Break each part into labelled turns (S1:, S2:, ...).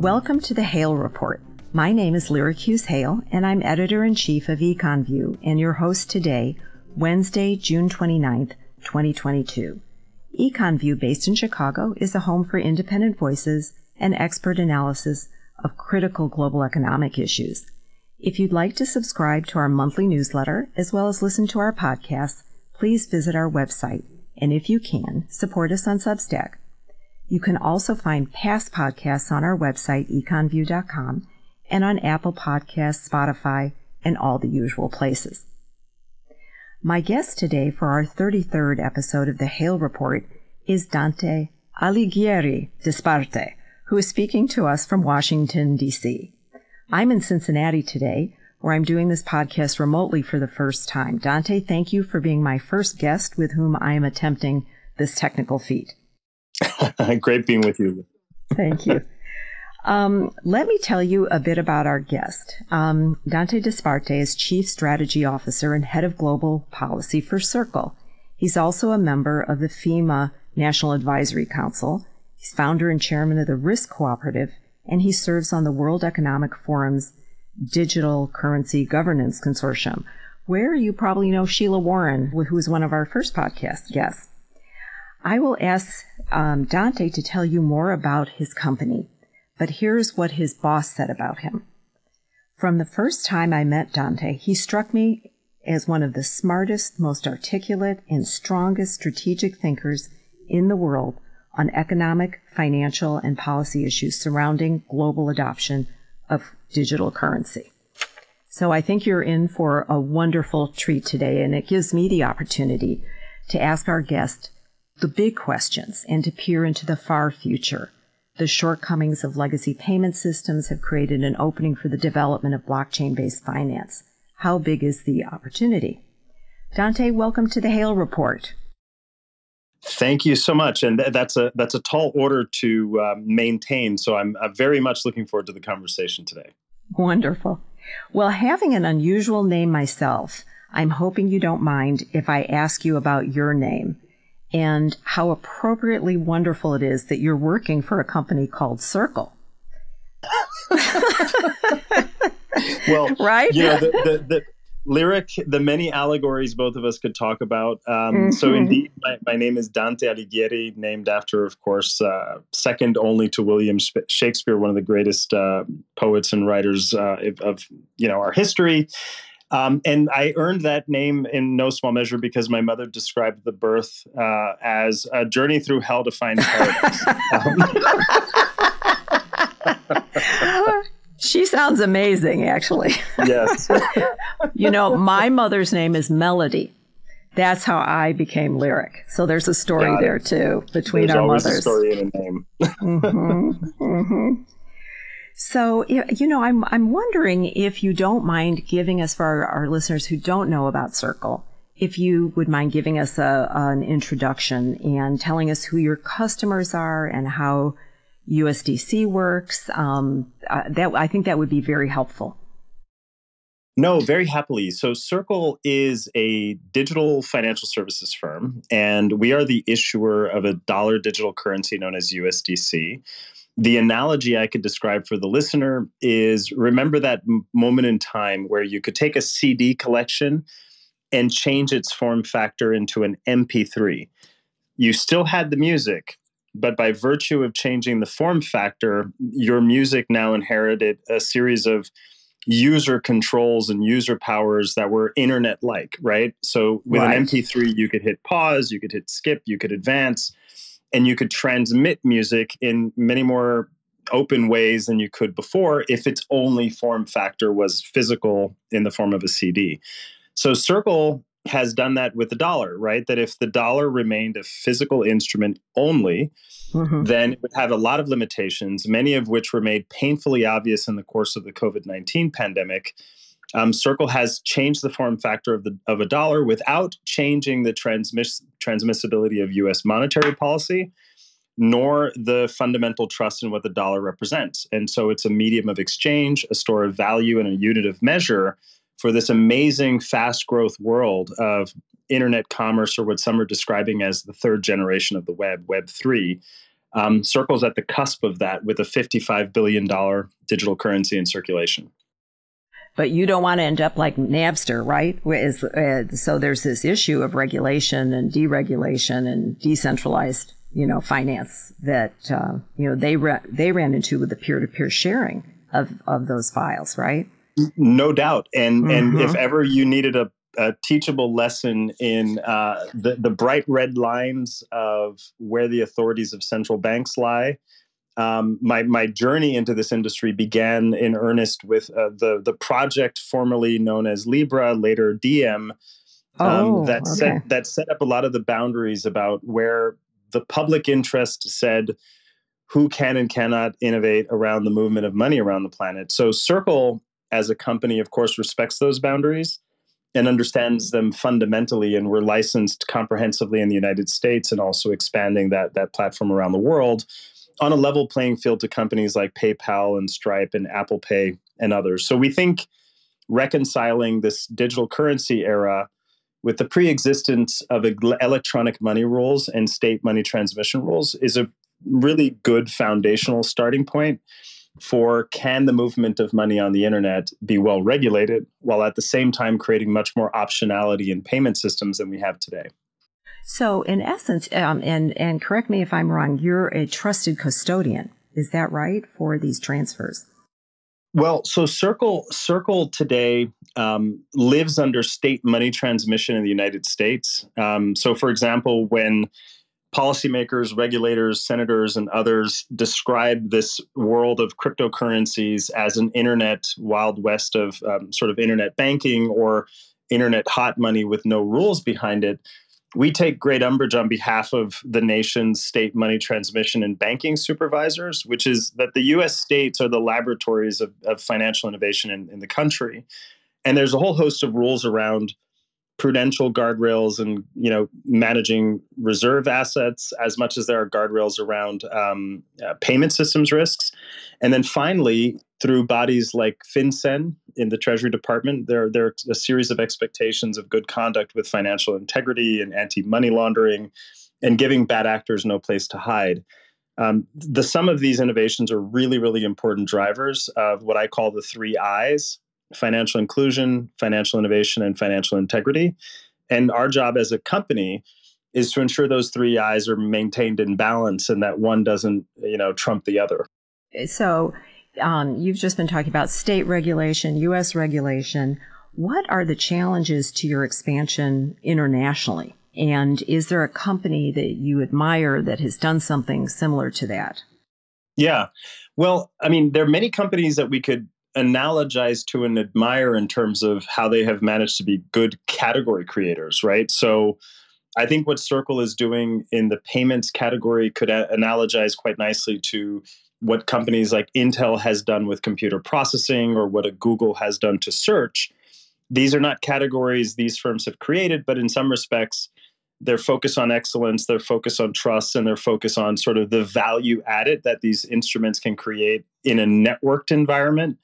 S1: Welcome to the Hale Report. My name is Lyric Hughes Hale, and I'm editor in chief of EconView and your host today, Wednesday, June 29th, 2022. EconView, based in Chicago, is a home for independent voices and expert analysis of critical global economic issues. If you'd like to subscribe to our monthly newsletter as well as listen to our podcasts, please visit our website. And if you can, support us on Substack. You can also find past podcasts on our website, econview.com, and on Apple Podcasts, Spotify, and all the usual places. My guest today for our 33rd episode of the Hale Report is Dante Alighieri Disparte, who is speaking to us from Washington, D.C. I'm in Cincinnati today, where I'm doing this podcast remotely for the first time. Dante, thank you for being my first guest with whom I am attempting this technical feat.
S2: Great being with you.
S1: Thank you. Um, let me tell you a bit about our guest. Um, Dante Disparte is Chief Strategy Officer and Head of Global Policy for Circle. He's also a member of the FEMA National Advisory Council. He's founder and chairman of the Risk Cooperative, and he serves on the World Economic Forum's Digital Currency Governance Consortium, where you probably know Sheila Warren, who was one of our first podcast guests. I will ask um, Dante to tell you more about his company. But here's what his boss said about him. From the first time I met Dante, he struck me as one of the smartest, most articulate, and strongest strategic thinkers in the world on economic, financial, and policy issues surrounding global adoption of digital currency. So I think you're in for a wonderful treat today, and it gives me the opportunity to ask our guest the big questions and to peer into the far future the shortcomings of legacy payment systems have created an opening for the development of blockchain based finance. How big is the opportunity? Dante, welcome to the Hale Report.
S2: Thank you so much, and that's a that's a tall order to uh, maintain. So I'm, I'm very much looking forward to the conversation today.
S1: Wonderful. Well, having an unusual name myself, I'm hoping you don't mind if I ask you about your name and how appropriately wonderful it is that you're working for a company called Circle.
S2: well,
S1: right?
S2: You know, the, the, the, lyric, the many allegories both of us could talk about. Um, mm-hmm. So, indeed, my, my, name is Dante Alighieri, named after, of course, uh, second only to William Shakespeare, one of the greatest uh, poets and writers uh, of you know our history. Um, and I earned that name in no small measure because my mother described the birth uh, as a journey through hell to find paradise.
S1: um. she sounds amazing, actually.
S2: Yes.
S1: you know, my mother's name is Melody. That's how I became lyric. So there's a story there too between
S2: there's
S1: our
S2: always
S1: mothers.
S2: A story in a name. mm-hmm,
S1: mm-hmm. So, you know, I'm, I'm wondering if you don't mind giving us, for our, our listeners who don't know about Circle, if you would mind giving us a, an introduction and telling us who your customers are and how USDC works. Um, uh, that I think that would be very helpful.
S2: No, very happily. So, Circle is a digital financial services firm, and we are the issuer of a dollar digital currency known as USDC the analogy I could describe for the listener is remember that m- moment in time where you could take a CD collection and change its form factor into an MP3. You still had the music, but by virtue of changing the form factor, your music now inherited a series of user controls and user powers that were internet like, right? So with right. an MP3, you could hit pause, you could hit skip, you could advance and you could transmit music in many more open ways than you could before if its only form factor was physical in the form of a CD. So Circle has done that with the dollar, right? That if the dollar remained a physical instrument only, mm-hmm. then it would have a lot of limitations, many of which were made painfully obvious in the course of the COVID 19 pandemic um, Circle has changed the form factor of the of a dollar without changing the transmiss- transmissibility of U.S. monetary policy, nor the fundamental trust in what the dollar represents. And so, it's a medium of exchange, a store of value, and a unit of measure for this amazing, fast growth world of internet commerce, or what some are describing as the third generation of the web, Web three. Um, Circle's at the cusp of that with a $55 billion digital currency in circulation.
S1: But you don't want to end up like Napster, right? Is, uh, so there's this issue of regulation and deregulation and decentralized, you know, finance that uh, you know they ra- they ran into with the peer-to-peer sharing of of those files, right?
S2: No doubt. And mm-hmm. and if ever you needed a a teachable lesson in uh, the, the bright red lines of where the authorities of central banks lie. Um, my, my journey into this industry began in earnest with uh, the, the project formerly known as Libra, later Diem, um, oh, that, okay. set, that set up a lot of the boundaries about where the public interest said who can and cannot innovate around the movement of money around the planet. So Circle, as a company, of course, respects those boundaries and understands them fundamentally and we're licensed comprehensively in the United States and also expanding that that platform around the world on a level playing field to companies like PayPal and Stripe and Apple Pay and others. So we think reconciling this digital currency era with the pre-existence of electronic money rules and state money transmission rules is a really good foundational starting point for can the movement of money on the internet be well regulated while at the same time creating much more optionality in payment systems than we have today.
S1: So, in essence, um, and and correct me if I'm wrong, you're a trusted custodian. Is that right for these transfers?
S2: Well, so Circle Circle today um, lives under state money transmission in the United States. Um, so, for example, when policymakers, regulators, senators, and others describe this world of cryptocurrencies as an internet wild west of um, sort of internet banking or internet hot money with no rules behind it. We take great umbrage on behalf of the nation's state money transmission and banking supervisors, which is that the US states are the laboratories of, of financial innovation in, in the country. And there's a whole host of rules around prudential guardrails and you know managing reserve assets as much as there are guardrails around um, uh, payment systems risks. And then finally through bodies like fincen in the treasury department there, there are a series of expectations of good conduct with financial integrity and anti-money laundering and giving bad actors no place to hide. Um, the sum of these innovations are really really important drivers of what i call the three i's financial inclusion, financial innovation, and financial integrity. And our job as a company is to ensure those three I's are maintained in balance and that one doesn't, you know, trump the other.
S1: So um, you've just been talking about state regulation, U.S. regulation. What are the challenges to your expansion internationally? And is there a company that you admire that has done something similar to that?
S2: Yeah. Well, I mean, there are many companies that we could analogize to and admire in terms of how they have managed to be good category creators, right? So I think what Circle is doing in the payments category could a- analogize quite nicely to what companies like Intel has done with computer processing or what a Google has done to search. These are not categories these firms have created, but in some respects, their focus on excellence, their focus on trust, and their focus on sort of the value added that these instruments can create in a networked environment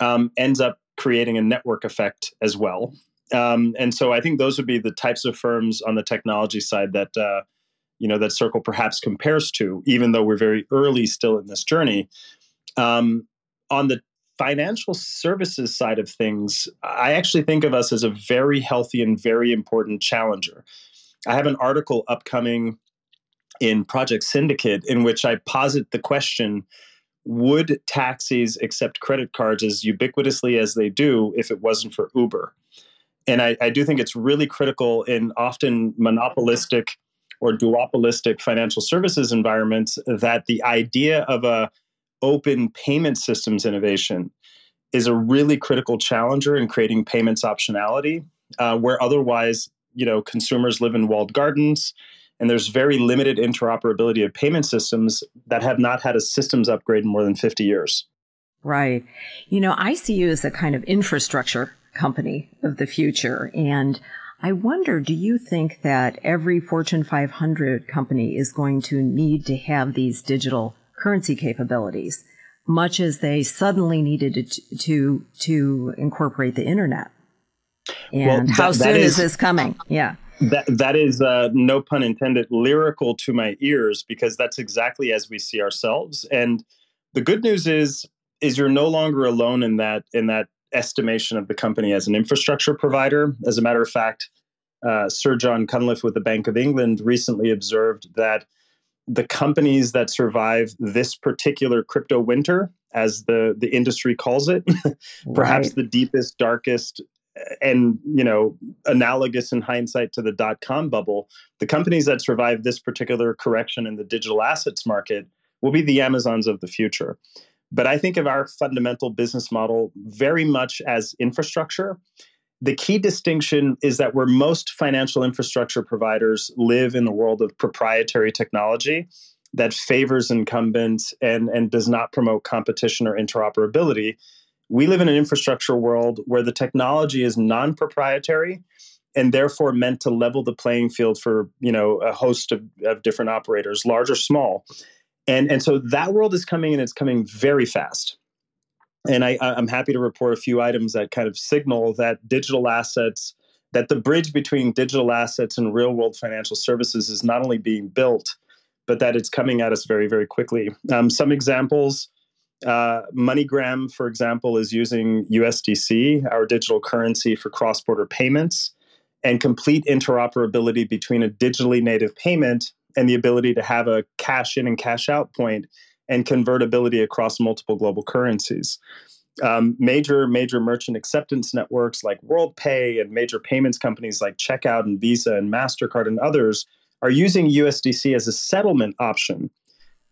S2: um, ends up creating a network effect as well. Um, and so I think those would be the types of firms on the technology side that uh, you know that Circle perhaps compares to, even though we're very early still in this journey. Um, on the financial services side of things, I actually think of us as a very healthy and very important challenger. I have an article upcoming in Project Syndicate in which I posit the question would taxis accept credit cards as ubiquitously as they do if it wasn't for Uber? And I, I do think it's really critical in often monopolistic or duopolistic financial services environments that the idea of a open payment systems innovation is a really critical challenger in creating payments optionality, uh, where otherwise, you know, consumers live in walled gardens and there's very limited interoperability of payment systems that have not had a systems upgrade in more than 50 years.
S1: Right. You know, I see you as a kind of infrastructure company of the future. And I wonder, do you think that every Fortune 500 company is going to need to have these digital currency capabilities, much as they suddenly needed to, to, to incorporate the internet? And well, that, how soon is, is this coming? Yeah.
S2: That that is uh, no pun intended, lyrical to my ears because that's exactly as we see ourselves. And the good news is is you're no longer alone in that in that estimation of the company as an infrastructure provider. As a matter of fact, uh, Sir John Cunliffe with the Bank of England recently observed that the companies that survive this particular crypto winter, as the the industry calls it, perhaps right. the deepest, darkest, and you know analogous in hindsight to the dot com bubble the companies that survive this particular correction in the digital assets market will be the amazons of the future. But i think of our fundamental business model very much as infrastructure. The key distinction is that where most financial infrastructure providers live in the world of proprietary technology that favors incumbents and, and does not promote competition or interoperability we live in an infrastructure world where the technology is non-proprietary and therefore meant to level the playing field for you know a host of, of different operators large or small. And and so that world is coming and it's coming very fast. And I, i'm happy to report a few items that kind of signal that digital assets that the bridge between digital assets and real world financial services is not only being built but that it's coming at us very very quickly. Um, some examples uh, MoneyGram, for example, is using USDC, our digital currency for cross border payments, and complete interoperability between a digitally native payment and the ability to have a cash in and cash out point and convertibility across multiple global currencies. Um, major major merchant acceptance networks like WorldPay and major payments companies like Checkout and Visa and Mastercard and others are using USDC as a settlement option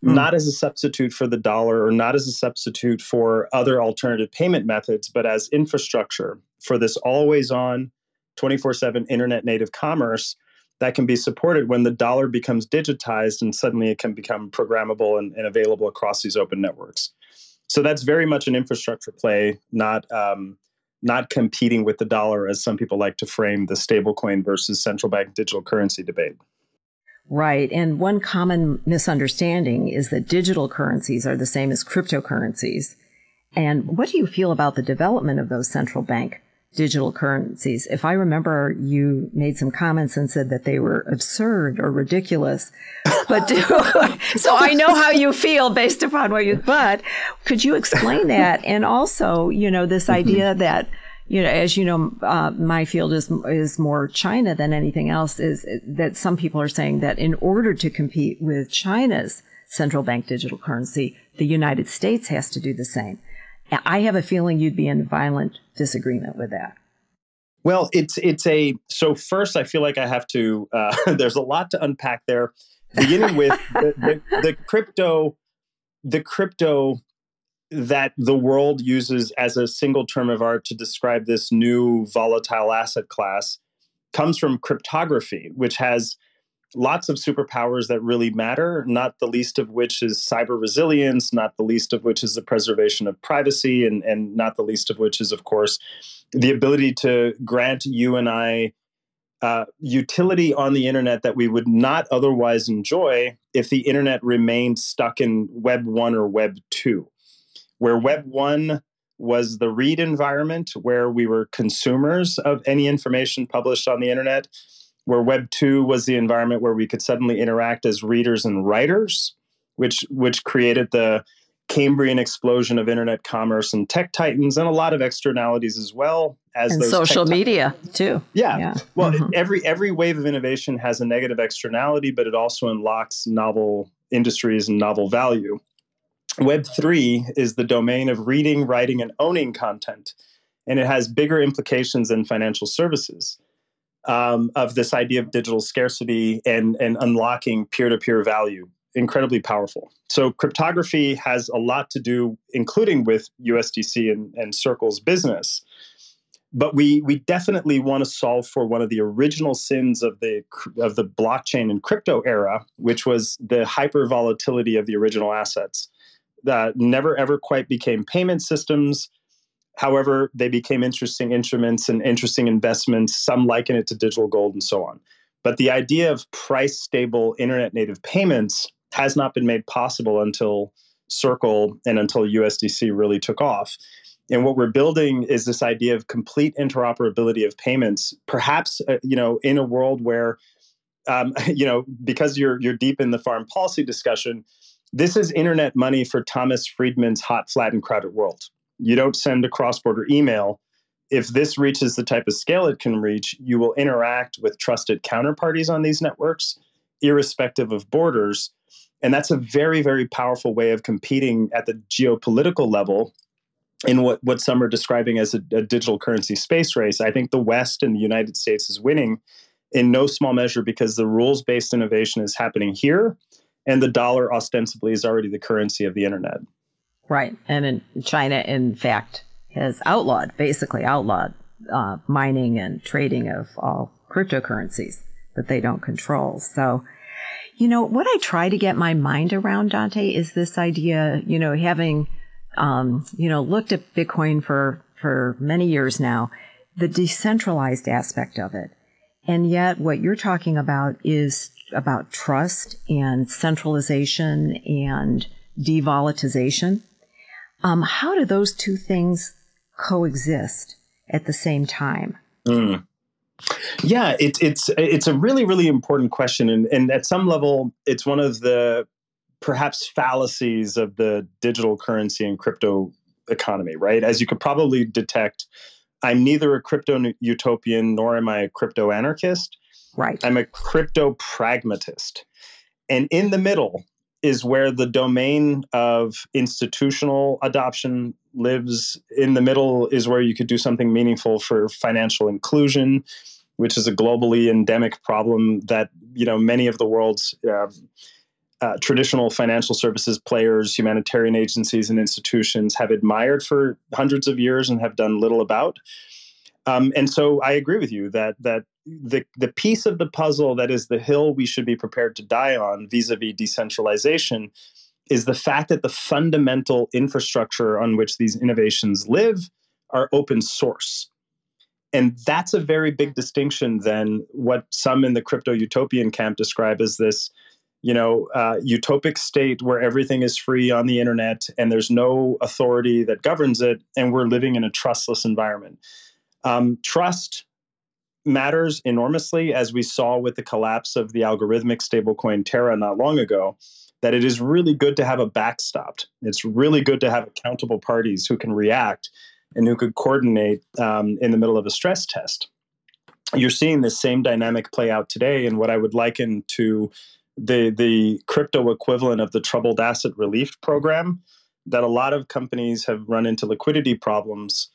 S2: mm. not as a substitute for the dollar or not as a substitute for other alternative payment methods, but as infrastructure for this always on 24 7 internet native commerce that can be supported when the dollar becomes digitized and suddenly it can become programmable and, and available across these open networks. So that's very much an infrastructure play, not um, not competing with the dollar as some people like to frame the stablecoin versus central bank digital currency debate.
S1: Right. And one common misunderstanding is that digital currencies are the same as cryptocurrencies. And what do you feel about the development of those central bank digital currencies? If I remember, you made some comments and said that they were absurd or ridiculous. But do, so I know how you feel based upon what you, but could you explain that? And also, you know, this mm-hmm. idea that you know, as you know, uh, my field is is more China than anything else. Is that some people are saying that in order to compete with China's central bank digital currency, the United States has to do the same. I have a feeling you'd be in violent disagreement with that.
S2: Well, it's it's a so first I feel like I have to. Uh, there's a lot to unpack there, beginning with the, the, the crypto, the crypto that the world uses as a single term of art to describe this new volatile asset class comes from cryptography, which has lots of superpowers that really matter, not the least of which is cyber resilience, not the least of which is the preservation of privacy, and, and not the least of which is, of course, the ability to grant you and I uh, utility on the internet that we would not otherwise enjoy if the internet remained stuck in Web 1 or Web 2 where Web 1 was the read environment where we were consumers of any information published on the internet, where Web 2 was the environment where we could suddenly interact as readers and writers, which, which created the Cambrian explosion of internet commerce and tech titans and a lot of externalities as well as
S1: and social media too.
S2: Yeah. yeah. Well, mm-hmm. every every wave of innovation has a negative externality, but it also unlocks novel industries and novel value. Web3 is the domain of reading, writing, and owning content. And it has bigger implications than financial services um, of this idea of digital scarcity and, and unlocking peer to peer value. Incredibly powerful. So, cryptography has a lot to do, including with USDC and, and Circle's business. But we, we definitely want to solve for one of the original sins of the, of the blockchain and crypto era, which was the hyper volatility of the original assets that never ever quite became payment systems. However, they became interesting instruments and interesting investments. Some liken it to digital gold and so on. But the idea of price stable internet native payments has not been made possible until Circle and until USDC really took off. And what we're building is this idea of complete interoperability of payments, perhaps uh, you know in a world where um, you know because you're you're deep in the foreign policy discussion, this is internet money for Thomas Friedman's hot, flat, and crowded world. You don't send a cross-border email. If this reaches the type of scale it can reach, you will interact with trusted counterparties on these networks, irrespective of borders. And that's a very, very powerful way of competing at the geopolitical level in what, what some are describing as a, a, digital currency space race. I think the West and the United States is winning in no small measure because the rules based innovation is happening here, and the dollar ostensibly is already the currency of the internet.
S1: Right. And in China, in fact, has outlawed, basically outlawed uh, mining and trading of all cryptocurrencies that they don't control. So, you know, what I try to get my mind around, Dante, is this idea, you know, having um, you know, looked at Bitcoin for, for many years now, the decentralized aspect of it. And yet what you're talking about is about trust and centralization and devolatilization. Um, how do those two things coexist at the same time? Mm.
S2: Yeah, it, it's it's a really really important question, and and at some level, it's one of the perhaps fallacies of the digital currency and crypto economy, right? As you could probably detect, I'm neither a crypto utopian nor am I a crypto anarchist.
S1: Right.
S2: I'm a crypto pragmatist. And in the middle is where the domain of institutional adoption lives. In the middle is where you could do something meaningful for financial inclusion, which is a globally endemic problem that you know many of the world's uh, uh, traditional financial services players, humanitarian agencies, and institutions have admired for hundreds of years and have done little about. Um, and so I agree with you that that the the piece of the puzzle that is the hill we should be prepared to die on vis-a-vis decentralization is the fact that the fundamental infrastructure on which these innovations live are open source. And that's a very big distinction than what some in the crypto utopian camp describe as this you know, uh, utopic state where everything is free on the internet and there's no authority that governs it, and we're living in a trustless environment. Um, trust matters enormously, as we saw with the collapse of the algorithmic stablecoin Terra not long ago. That it is really good to have a backstop. It's really good to have accountable parties who can react and who could coordinate um, in the middle of a stress test. You're seeing the same dynamic play out today in what I would liken to the the crypto equivalent of the troubled asset relief program that a lot of companies have run into liquidity problems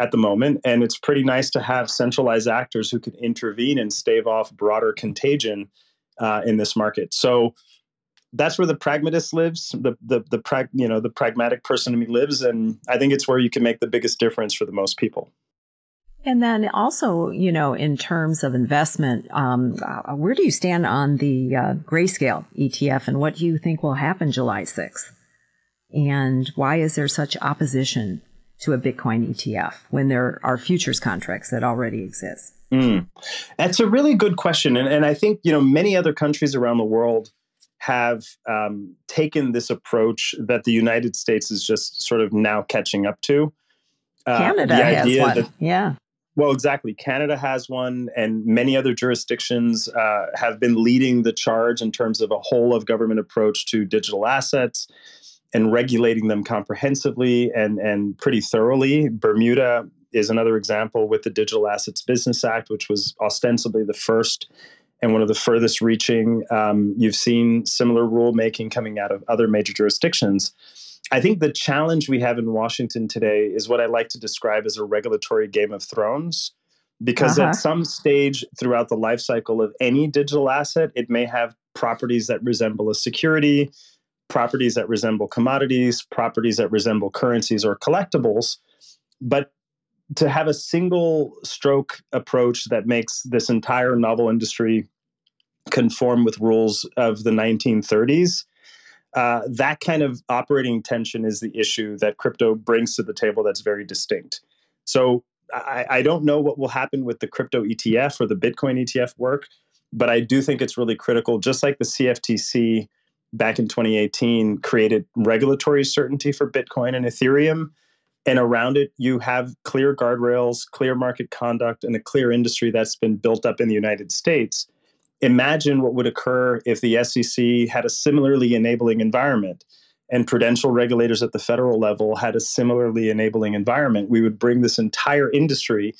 S2: at the moment. And it's pretty nice to have centralized actors who can intervene and stave off broader contagion uh, in this market. So that's where the pragmatist lives the the the you know the pragmatic person in me lives. And i think it's where you can make the biggest difference for the most people
S1: and then also, you know, in terms of investment, um, uh, where do you stand on the uh, grayscale ETF and what do you think will happen July 6th? And why is there such opposition to a Bitcoin ETF when there are futures contracts that already exist? Mm.
S2: That's a really good question. And, and I think, you know, many other countries around the world have um, taken this approach that the United States is just sort of now catching up to.
S1: Uh, Canada has one. That, yeah.
S2: Well, exactly. Canada has one, and many other jurisdictions uh, have been leading the charge in terms of a whole of government approach to digital assets and regulating them comprehensively and, and pretty thoroughly. Bermuda is another example with the Digital Assets Business Act, which was ostensibly the first and one of the furthest reaching. Um, you've seen similar rulemaking coming out of other major jurisdictions. I think the challenge we have in Washington today is what I like to describe as a regulatory Game of Thrones. Because uh-huh. at some stage throughout the life cycle of any digital asset, it may have properties that resemble a security, properties that resemble commodities, properties that resemble currencies or collectibles. But to have a single stroke approach that makes this entire novel industry conform with rules of the 1930s uh, that kind of operating tension is the issue that crypto brings to the table that's very distinct. So I, I, don't know what will happen with the crypto ETF or the Bitcoin ETF work, but I do think it's really critical, just like the CFTC back in 2018 created regulatory certainty for Bitcoin and Ethereum. And around it, you have clear guardrails, clear market conduct, and a clear industry that's been built up in the United States. Imagine what would occur if the SEC had a similarly enabling environment and prudential regulators at the federal level had a similarly enabling environment. We would bring this entire industry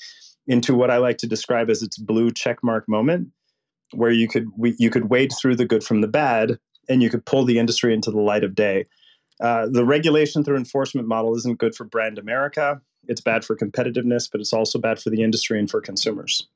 S2: into what I like to describe as its blue checkmark moment, where you could we, you could wade through the good from the bad, and you could pull the industry into the light of day. Uh, the regulation through enforcement model isn't good for brand America. It's bad for competitiveness, but it's also bad for the industry and for consumers.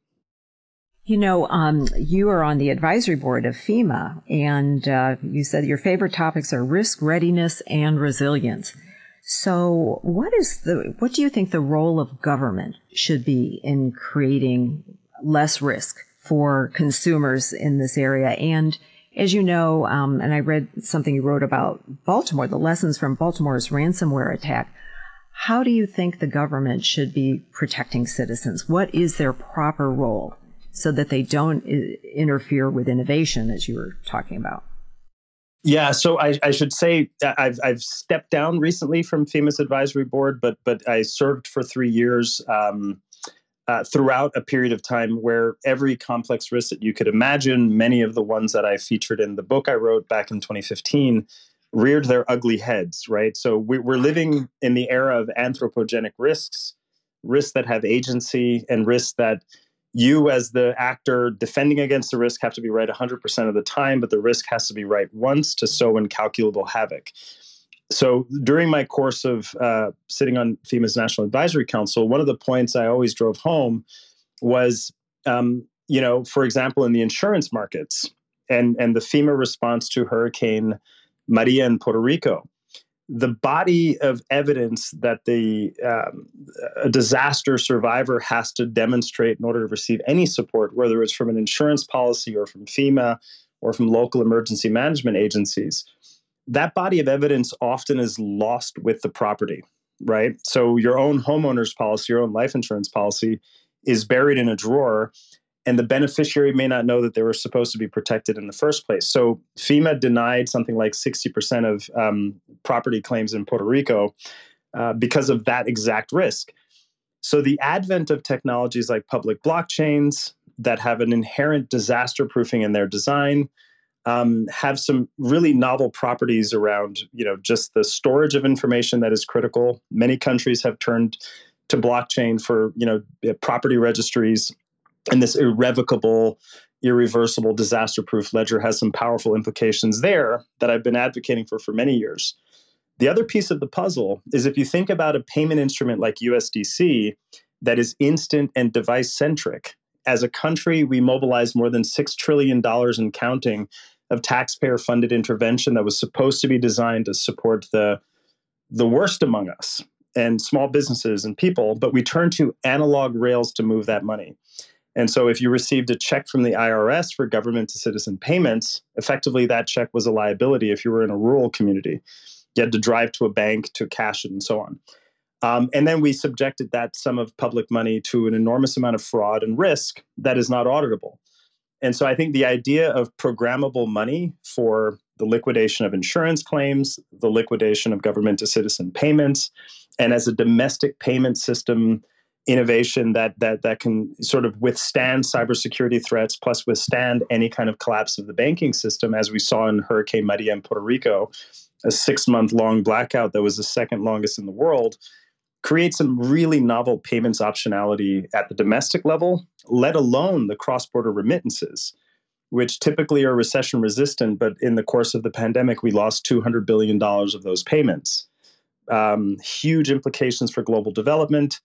S1: You know, um, you are on the advisory board of FEMA, and uh, you said your favorite topics are risk readiness and resilience. So, what is the what do you think the role of government should be in creating less risk for consumers in this area? And as you know, um, and I read something you wrote about Baltimore, the lessons from Baltimore's ransomware attack. How do you think the government should be protecting citizens? What is their proper role so that they don't interfere with innovation, as you were talking about?
S2: Yeah, so I, I, should say I've I've stepped down recently from FEMA's advisory board, but but I served for three years um, uh, throughout a period of time where every complex risk that you could imagine, many of the ones that I featured in the book I wrote back in 2015, reared their ugly heads. Right, so we, we're living in the era of anthropogenic risks, risks that have agency, and risks that you as the actor defending against the risk have to be right 100% of the time but the risk has to be right once to sow incalculable havoc. So during my course of uh, sitting on fema's national advisory council one of the points i always drove home was um, you know for example in the insurance markets and and the fema response to hurricane maria in puerto rico the body of evidence that the um, a disaster survivor has to demonstrate in order to receive any support, whether it's from an insurance policy or from FEMA or from local emergency management agencies, that body of evidence often is lost with the property, right? So your own homeowner's policy, your own life insurance policy is buried in a drawer and the beneficiary may not know that they were supposed to be protected in the first place. So FEMA denied something like 60% of um, property claims in Puerto Rico uh, because of that exact risk. So the advent of technologies like public blockchains that have an inherent disaster proofing in their design um, have some really novel properties around, you know, just the storage of information that is critical. Many countries have turned to blockchain for, you know, property registries and this irrevocable irreversible disaster proof ledger has some powerful implications there that I've been advocating for for many years. The other piece of the puzzle is if you think about a payment instrument like USDC that is instant and device centric, as a country, we mobilized more than $6 trillion in counting of taxpayer funded intervention that was supposed to be designed to support the, the worst among us and small businesses and people, but we turned to analog rails to move that money. And so, if you received a check from the IRS for government to citizen payments, effectively that check was a liability if you were in a rural community. You had to drive to a bank to cash it and so on. Um, and then we subjected that sum of public money to an enormous amount of fraud and risk that is not auditable. And so I think the idea of programmable money for the liquidation of insurance claims, the liquidation of government to citizen payments, and as a domestic payment system innovation that that that can sort of withstand cybersecurity threats, plus withstand any kind of collapse of the banking system, as we saw in Hurricane Maria in Puerto Rico, a six-month long blackout that was the second longest in the world, Create some really novel payments optionality at the domestic level, let alone the cross-border remittances. Which typically are recession resistant, but in the course of the pandemic, we lost $200 billion of those payments. Um, huge implications for global development,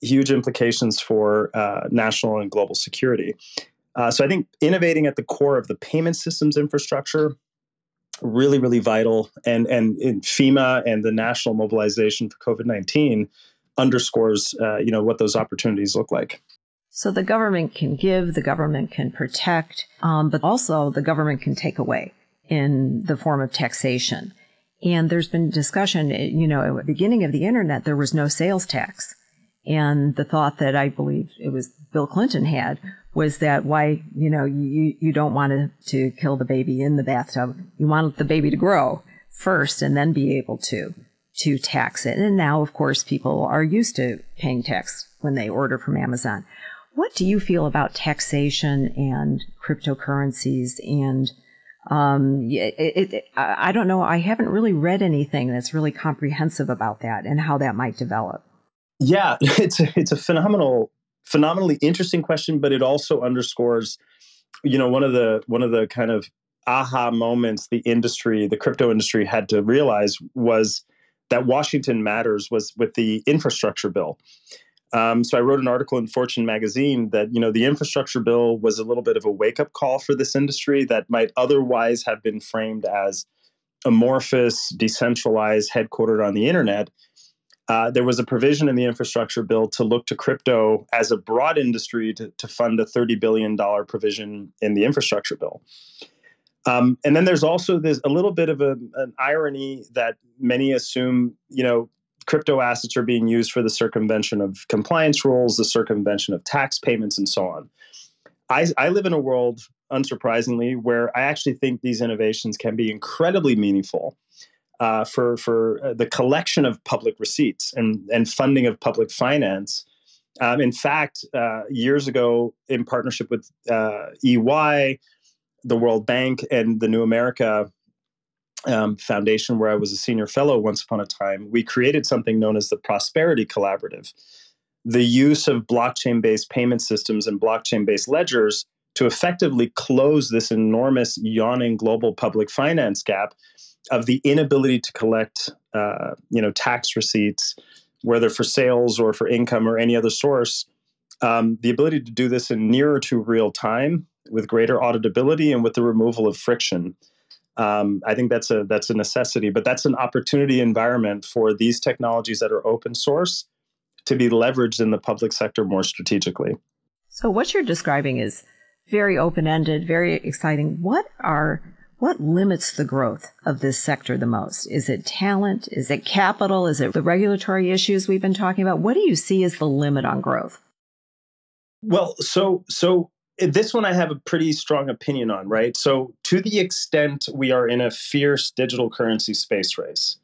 S2: huge implications for uh, national and global security. Uh, so I think innovating at the core of the payment systems infrastructure really really vital and and FEMA and the national mobilization for COVID-19 underscores uh, you know what those opportunities look like.
S1: So the government can give, the government can protect, um, but also the government can take away in the form of taxation. And there's been discussion, you know, at the beginning of the internet, there was no sales tax. And the thought that I believe it was Bill Clinton had was that why, you know, you, you don't want to, to kill the baby in the bathtub. You want the baby to grow first and then be able to to tax it. And now, of course, people are used to paying tax when they order from Amazon. What do you feel about taxation and cryptocurrencies and um, it, it, I don't know. I haven't really read anything that's really comprehensive about that and how that might develop.
S2: Yeah, it's a, it's a phenomenal, phenomenally interesting question, but it also underscores, you know, one of the one of the kind of aha moments the industry, the crypto industry, had to realize was that Washington matters was with the infrastructure bill. Um, so I wrote an article in Fortune magazine that you know the infrastructure bill was a little bit of a wake up call for this industry that might otherwise have been framed as amorphous, decentralized, headquartered on the internet. Uh, there was a provision in the infrastructure bill to look to crypto as a broad industry to, to fund a $30 billion provision in the infrastructure bill. Um, and then there's also this a little bit of a, an irony that many assume, you know, crypto assets are being used for the circumvention of compliance rules, the circumvention of tax payments, and so on. I, I live in a world, unsurprisingly, where I actually think these innovations can be incredibly meaningful uh, for for uh, the collection of public receipts and and funding of public finance. Um, in fact, uh, years ago, in partnership with uh, EY, the World Bank, and the New America um, Foundation, where I was a senior fellow once upon a time, we created something known as the Prosperity Collaborative. The use of blockchain based payment systems and blockchain based ledgers to effectively close this enormous yawning global public finance gap of the inability to collect uh, you know tax receipts whether for sales or for income or any other source um, the ability to do this in nearer to real time with greater auditability and with the removal of friction um, I think that's a that's a necessity, but that's an opportunity environment for these technologies that are open source to be leveraged in the public sector more strategically.
S1: So what you're describing is very open-ended, very exciting. What are what limits the growth of this sector the most? Is it talent? Is it capital? Is it the regulatory issues we've been talking about? What do you see as the limit on growth?
S2: Well, so so eh, this one I have a pretty strong opinion on, right? So, to the extent we are in a fierce digital currency space race,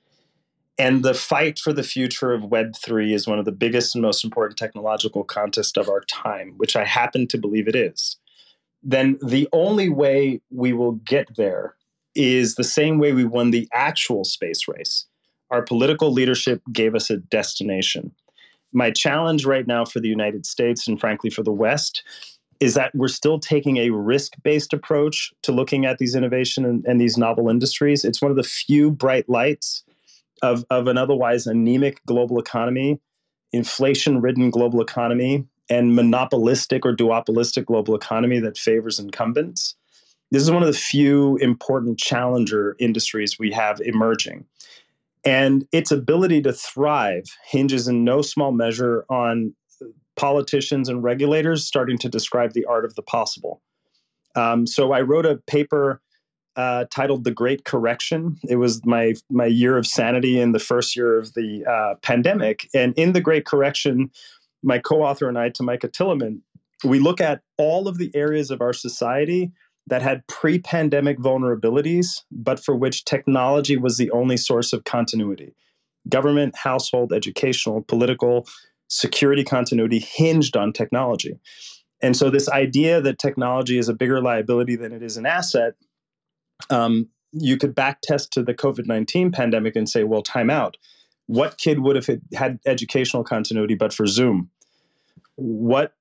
S2: and the fight for the future of Web3 is one of the biggest and most important technological contests of our time, which I happen to believe it is, then the only way we will get there is the same way we won the actual space race. Our political leadership gave us a destination. My challenge right now for the United States and frankly for the West is that we're still taking a risk based approach to looking at these innovation and, and, these novel industries. It's one of the few bright lights of, of an otherwise anemic global economy, inflation ridden global economy, and monopolistic or duopolistic global economy that favors incumbents. This is one of the few important challenger industries we have emerging. And its ability to thrive hinges in no small measure on politicians and regulators starting to describe the art of the possible. Um, so I wrote a paper uh, titled "The Great Correction." It was my my year of sanity in the first year of the uh, pandemic, and in the Great Correction, my co-author and I, Tomicah Tillemann, we look at all of the areas of our society that had pre-pandemic vulnerabilities, but for which technology was the only source of continuity. Government, household, educational, political, security continuity hinged on technology. And so, this idea that technology is a bigger liability than it is an asset, um, you could backtest to the COVID 19 pandemic and say, well, time out. What kid would have had educational continuity but for Zoom? What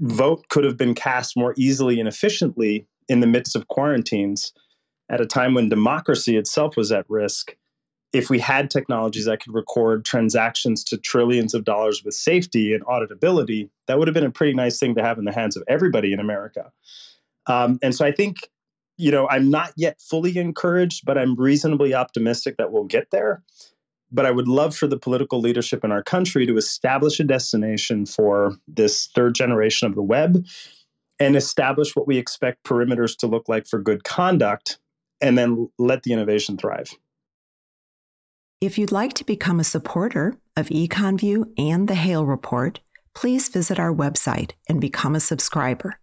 S2: vote could have been cast more easily and efficiently in the midst of quarantines at a time when democracy itself was at risk if we had technologies that could record transactions to trillions of dollars with safety and auditability, that would have been a pretty nice thing to have in the hands of everybody in America. Um, and so I think, you know, I'm not yet fully encouraged, but I'm reasonably optimistic that we'll get there. But I would love for the political leadership in our country to establish a destination for this third generation of the web and establish what we expect perimeters to look like for good conduct, and then let the innovation thrive.
S1: If you'd like to become a supporter of EconView and the Hale Report, please visit our website and become a subscriber.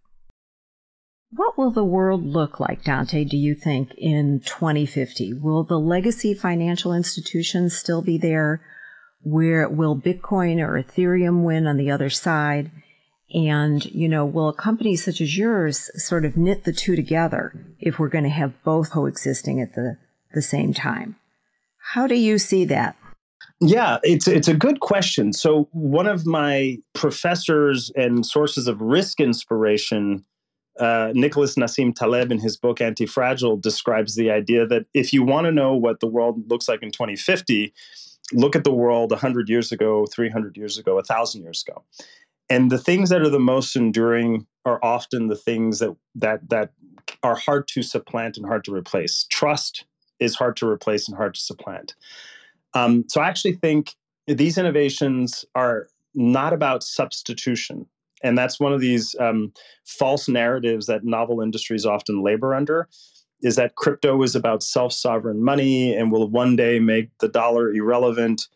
S1: What will the world look like, Dante, do you think, in 2050? Will the legacy financial institutions still be there? Where will Bitcoin or Ethereum win on the other side? And, you know, will companies such as yours sort of knit the two together if we're going to have both coexisting at the, the same time? How do you see that?
S2: Yeah, it's it's a good question. So one of my professors and sources of risk inspiration, uh, Nicholas Nassim Taleb, in his book Antifragile, describes the idea that if you want to know what the world looks like in 2050, look at the world 100 years ago, 300 years ago, 1,000 years ago. And the things that are the most enduring are often the things that that that are hard to supplant and hard to replace. Trust is hard to replace and hard to supplant. Um, so i actually think these innovations are not about substitution and that's one of these um, false narratives that novel industries often labor under is that crypto is about self-sovereign money and will one day make the dollar irrelevant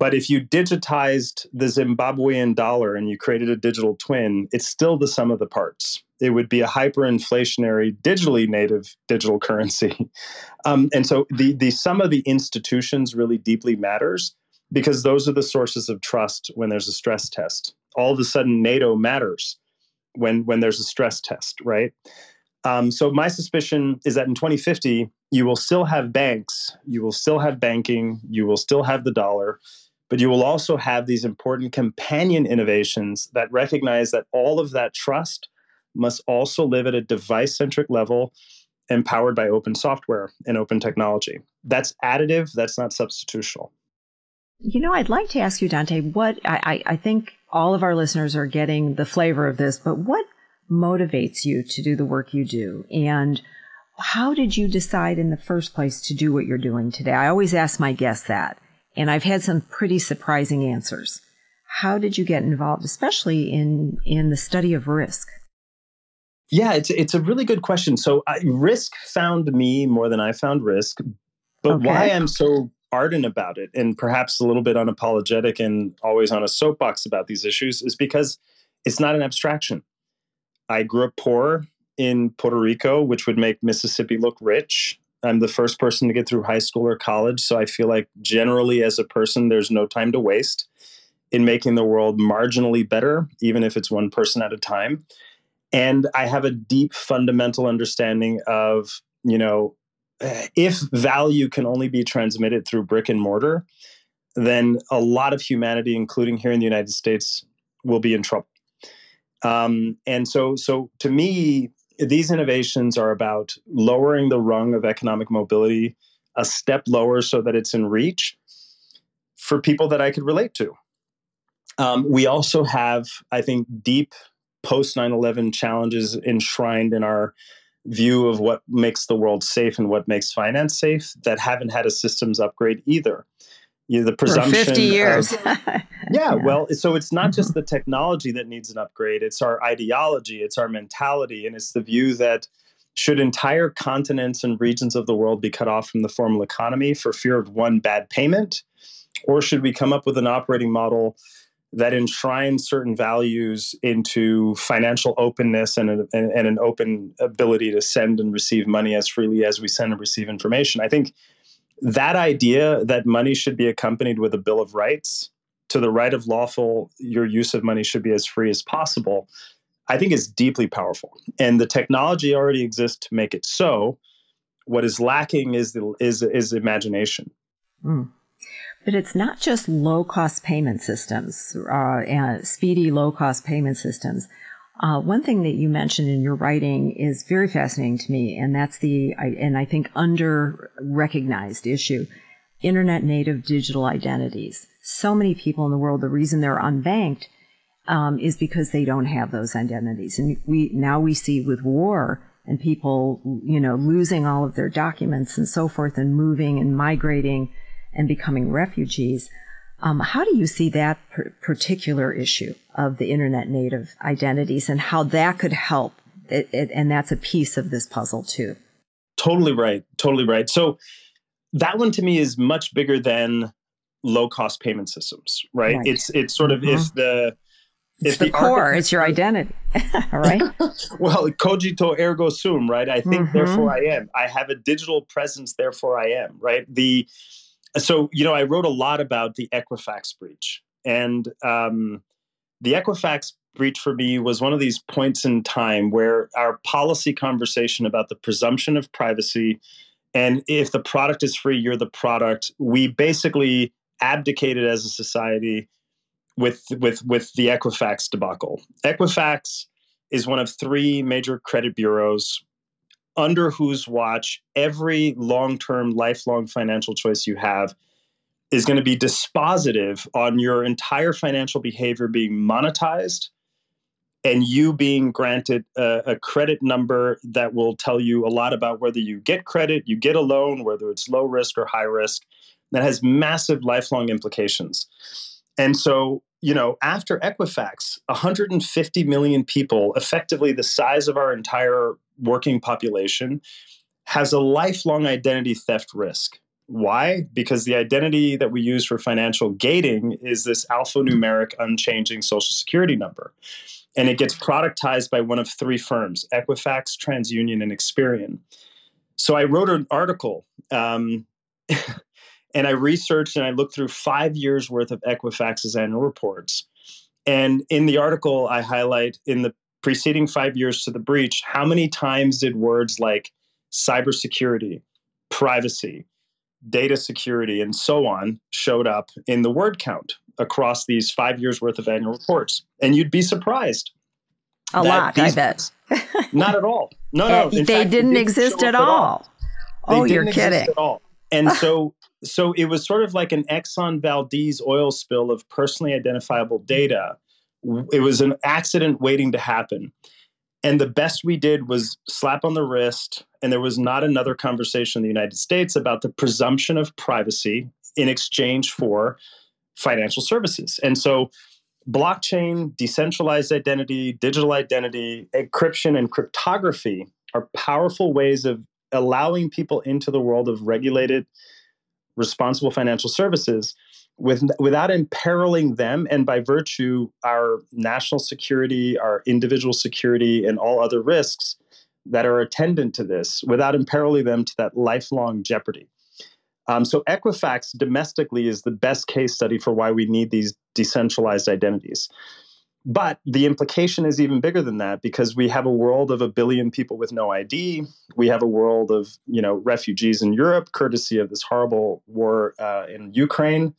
S2: but if you digitized the Zimbabwean dollar and you created a digital twin, it's still the sum of the parts. It would be a hyperinflationary, digitally native digital currency. Um, and so the, the sum of the institutions really deeply matters because those are the sources of trust when there's a stress test. All of a sudden, NATO matters when, when there's a stress test, right? Um, so my suspicion is that in 2050, you will still have banks, you will still have banking, you will still have the dollar, but you will also have these important companion innovations that recognize that all of that trust must also live at a device centric level empowered by open software and open technology. That's additive, that's not substitutional.
S1: You know, I'd like to ask you, Dante, what I, I, think all of our listeners are getting the flavor of this, but what motivates you to do the work you do? And how did you decide in the first place to do what you're doing today? I always ask my guests that. And I've had some pretty surprising answers. How did you get involved, especially in, in the study of risk?
S2: Yeah, it's it's a really good question. So I, risk found me more than I found risk, but okay. why I'm so ardent about it and perhaps a little bit unapologetic and always on a soapbox about these issues is because it's not an abstraction. I grew up poor in Puerto Rico, which would make Mississippi look rich. I'm the first person to get through high school or college. So I feel like generally as a person, there's no time to waste in making the world marginally better, even if it's one person at a time. And I have a deep fundamental understanding of, you know, if value can only be transmitted through brick and mortar, then a lot of humanity, including here in the United States, will be in trouble. Um, and so, so to me, these innovations are about lowering the rung of economic mobility a step lower so that it's in reach for people that I could relate to. Um, we also have, I think, deep post 9 11 challenges enshrined in our view of what makes the world safe and what makes finance safe that haven't had a systems upgrade either you know, the presumption
S1: For 50 years.
S2: Of, yeah, yeah, well, so it's not just mm-hmm. the technology that needs an upgrade, it's our ideology, it's our mentality, and it's the view that should entire continents and regions of the world be cut off from the formal economy for fear of one bad payment? Or should we come up with an operating model that enshrines certain values into financial openness and, a, and, and an open ability to send and receive money as freely as we send and receive information? I think that idea that money should be accompanied with a bill of rights to the right of lawful your use of money should be as free as possible i think is deeply powerful and the technology already exists to make it so what is lacking is the, is is imagination mm.
S1: But it's not just low cost payment systems, uh, and speedy low cost payment systems. Uh, one thing that you mentioned in your writing is very fascinating to me, and that's the, and I think under recognized issue, internet native digital identities. So many people in the world, the reason they're unbanked um, is because they don't have those identities. And we, now we see with war and people, you know, losing all of their documents and so forth and moving and migrating and becoming refugees. Um, how do you see that per- particular issue of the internet native identities and how that could help? It, it, and that's a piece of this puzzle too.
S2: Totally right. Totally right. So that one to me is much bigger than low cost payment systems, right? right. It's it's sort of mm-hmm. if the
S1: It's the, the core. It's your identity, right?
S2: well, cogito ergo sum, right? I think, mm-hmm. therefore I am. I have a digital presence, therefore I am, right? The so you know I wrote a lot about the Equifax breach, and um, the Equifax breach for me was one of these points in time where our policy conversation about the presumption of privacy and if the product is free, you're the product. We basically abdicated as a society with with with the Equifax debacle. Equifax is one of three major credit bureaus under whose watch every long-term lifelong financial choice you have is going to be dispositive on your entire financial behavior being monetized and you being granted a, a, credit number that will tell you a lot about whether you get credit, you get a loan, whether it's low risk or high risk, that has massive lifelong implications. And so, you know, after Equifax, 150 million people, effectively the size of our entire working population, has a lifelong identity theft risk. Why? Because the identity that we use for financial gating is this alphanumeric unchanging social security number and it gets productized by one of three firms Equifax, TransUnion, and Experian. So I wrote an article um, and I researched and I looked through five years worth of Equifax's annual reports. And in the article, I highlight in the preceding five years to the breach, how many times did words like cybersecurity, privacy, data security, and so on showed up in the word count across these five years worth of annual reports. And you'd be surprised.
S1: A lot, I bet.
S2: not at all. No, no.
S1: Eh, they fact, didn't exist at all. all. Oh, you're kidding. At all.
S2: And so so it was sort of like an Exxon Valdez oil spill of personally identifiable data. It was an accident waiting to happen. And the best we did was slap on the wrist, and there was not another conversation in the United States about the presumption of privacy in exchange for financial services. And so, blockchain, decentralized identity, digital identity, encryption, and cryptography are powerful ways of allowing people into the world of regulated, responsible financial services with, without imperiling them and by virtue our national security, our individual security, and all other risks that are attendant to this without imperiling them to that lifelong jeopardy. Um, so Equifax domestically is the best case study for why we need these decentralized identities. But the implication is even bigger than that because we have a world of a billion people with no ID. We have a world of you know refugees in Europe, courtesy of this horrible war uh, in Ukraine.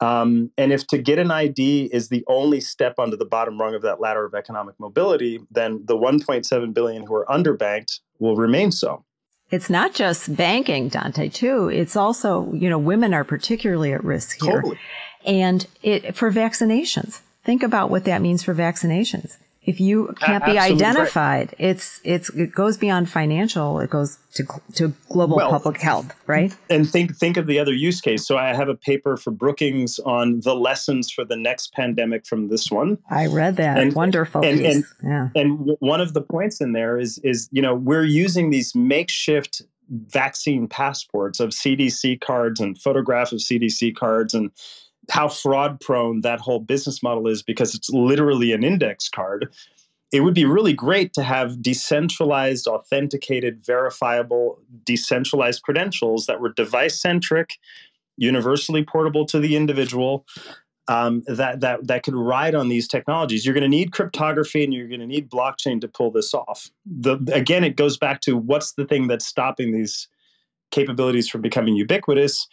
S2: Um, and if to get an ID is the only step onto the bottom rung of that ladder of economic mobility, then the 1.7 billion who are underbanked will remain so.
S1: It's not just banking, Dante, too. It's also, you know, women are particularly at risk here.
S2: Totally.
S1: And it, for vaccinations, think about what that means for vaccinations. If you can't be identified, right. it's it's it goes beyond financial. It goes to to global well, public health, right?
S2: And think think of the other use case. So I have a paper for Brookings on the lessons for the next pandemic from this one.
S1: I read that. And, Wonderful.
S2: And, and, yeah. and one of the points in there is is you know we're using these makeshift vaccine passports of CDC cards and photograph of CDC cards and how fraud prone that whole business model is because it's literally an index card. It would be really great to have decentralized, authenticated, verifiable, decentralized credentials that were device centric, universally portable to the individual, um, that that that could ride on these technologies. You're going to need cryptography and you're going to need blockchain to pull this off. The, again, it goes back to what's the thing that's stopping these capabilities from becoming ubiquitous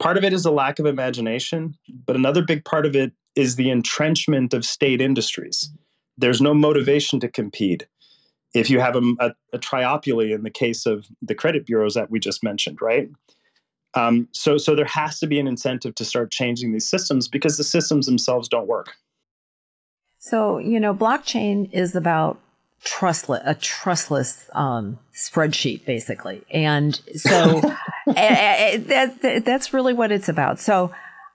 S2: Part of it is a lack of imagination, but another big part of it is the entrenchment of state industries. There's no motivation to compete. If you have a, a, a triopoly in the case of the credit bureaus that we just mentioned, right? Um, so, so there has to be an incentive to start changing these systems because the systems themselves don't work.
S1: So, you know, blockchain is about trustless, a trustless um, spreadsheet, basically. And so that, that, that's really what it's about. So,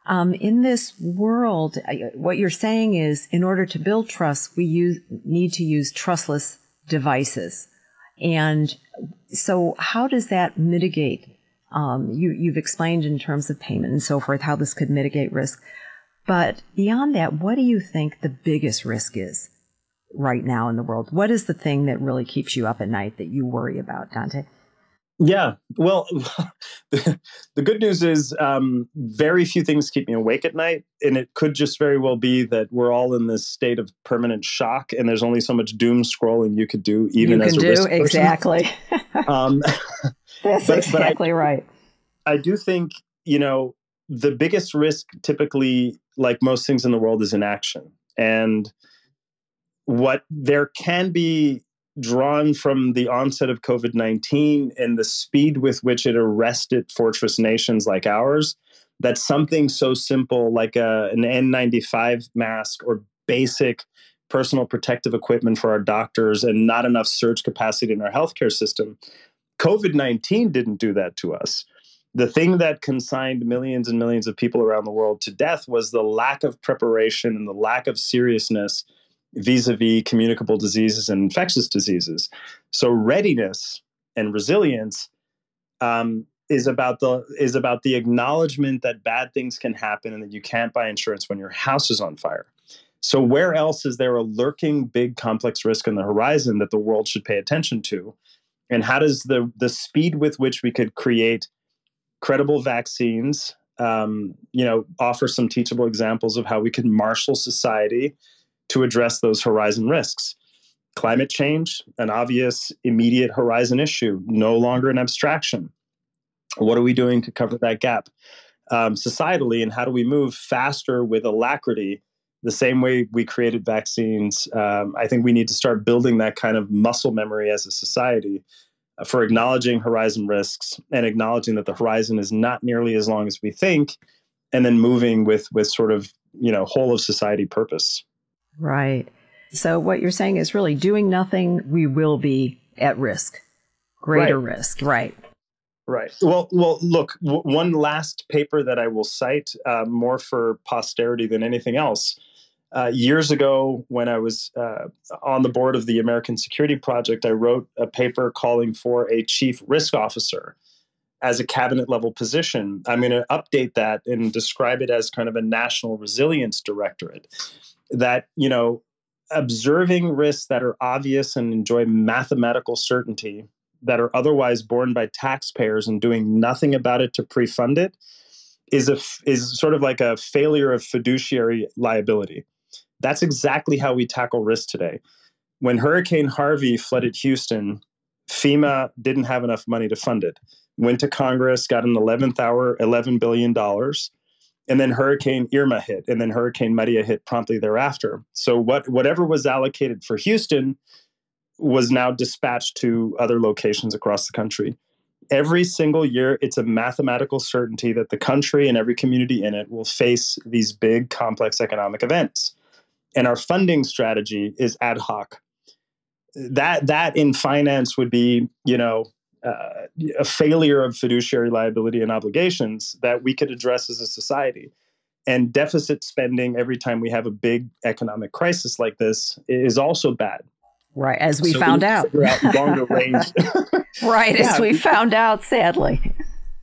S1: um, in this world, what you're saying is, in order to build trust, we use, need to use trustless devices. And so, how does that mitigate? Um, you, you've explained in terms of payment and so forth how this could mitigate risk. But beyond that, what do you think the biggest risk is right now in the world? What is the thing that really keeps you up at night that you worry about, Dante?
S2: Yeah, well, the, the good news is um, very few things keep me awake at night, and it could just very well be that we're all in this state of permanent shock, and there's only so much doom scrolling you could do, even
S1: you
S2: as
S1: a
S2: do, risk
S1: exactly.
S2: um,
S1: That's but, exactly but I, right.
S2: I do think you know the biggest risk, typically, like most things in the world, is inaction, and what there can be drawn from the onset of COVID 19 and the speed with which it arrested fortress nations like ours, that something so simple like a, an N95 mask or basic personal protective equipment for our doctors and not enough surge capacity in our healthcare system. COVID 19 didn't do that to us. The thing that consigned millions and millions of people around the world to death was the lack of preparation and the lack of seriousness vis-a-vis communicable diseases and infectious diseases. So readiness and resilience um, is about the is about the acknowledgement that bad things can happen and that you can't buy insurance when your house is on fire. So where else is there a lurking big complex risk on the horizon that the world should pay attention to? And how does the the speed with which we could create credible vaccines, um, you know, offer some teachable examples of how we could marshal society to address those horizon risks. Climate change, an obvious immediate horizon issue, no longer an abstraction. What are we doing to cover that gap um, societally, and how do we move faster with alacrity? The same way we created vaccines, um, I think we need to start building that kind of muscle memory as a society uh, for acknowledging horizon risks and acknowledging that the horizon is not nearly as long as we think, and then moving with with sort of you know whole of society purpose.
S1: Right. So what you're saying is really doing nothing, we will be at risk, greater right. risk. Right.
S2: Right. Well, well. Look, w- one last paper that I will cite, uh, more for posterity than anything else. Uh, years ago, when I was uh, on the board of the American Security Project, I wrote a paper calling for a chief risk officer as a cabinet level position. I'm going to update that and describe it as kind of a national resilience directorate that you know observing risks that are obvious and enjoy mathematical certainty that are otherwise borne by taxpayers and doing nothing about it to pre-fund it is a is sort of like a failure of fiduciary liability. That's exactly how we tackle risk today. When Hurricane Harvey flooded Houston, FEMA didn't have enough money to fund it. Went to Congress, got an 11th hour, $11 billion and then Hurricane Irma hit, and then Hurricane Maria hit promptly thereafter. So what whatever was allocated for Houston was now dispatched to other locations across the country. Every single year, it's a mathematical certainty that the country and every community in it will face these big, complex economic events. And our funding strategy is ad hoc. That that in finance would be, you know, uh, a failure of fiduciary liability and obligations that we could address as a society. And deficit spending every time we have a big economic crisis like this is also bad.
S1: Right, as we so found we out.
S2: out longer range.
S1: right, yeah, as we, we found out, sadly.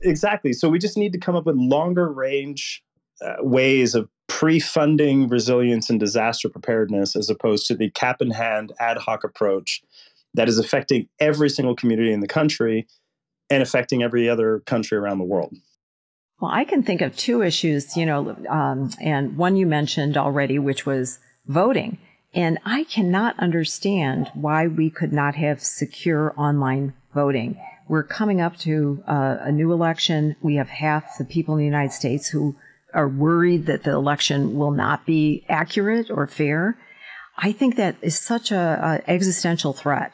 S2: Exactly. So we just need to come up with longer range uh, ways of pre-funding resilience and disaster preparedness as opposed to the cap in hand ad hoc approach that is affecting every single community in the country and affecting every other country around the world.
S1: Well, I can think of two issues, you know, um, and one you mentioned already, which was voting. And I cannot understand why we could not have secure online voting. We're coming up to uh, a new election. We have half the people in the United States who are worried that the election will not be accurate or fair. I think that is such a, a existential threat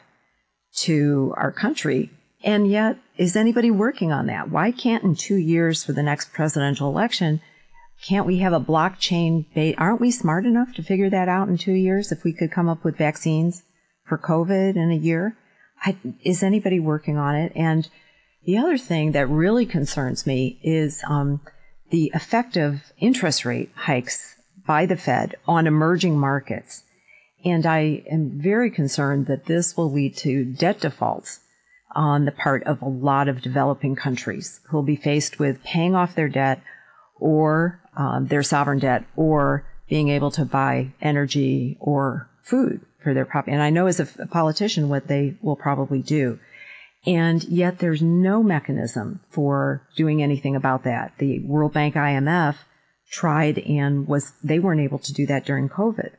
S1: to our country. And yet, is anybody working on that? Why can't in two years for the next presidential election, can't we have a blockchain bait? Aren't we smart enough to figure that out in two years if we could come up with vaccines for COVID in a year? I, is anybody working on it? And the other thing that really concerns me is um, the effective interest rate hikes by the Fed on emerging markets. And I am very concerned that this will lead to debt defaults on the part of a lot of developing countries who will be faced with paying off their debt or um, their sovereign debt or being able to buy energy or food for their property. And I know as a politician what they will probably do. And yet there's no mechanism for doing anything about that. The World Bank IMF tried and was, they weren't able to do that during COVID.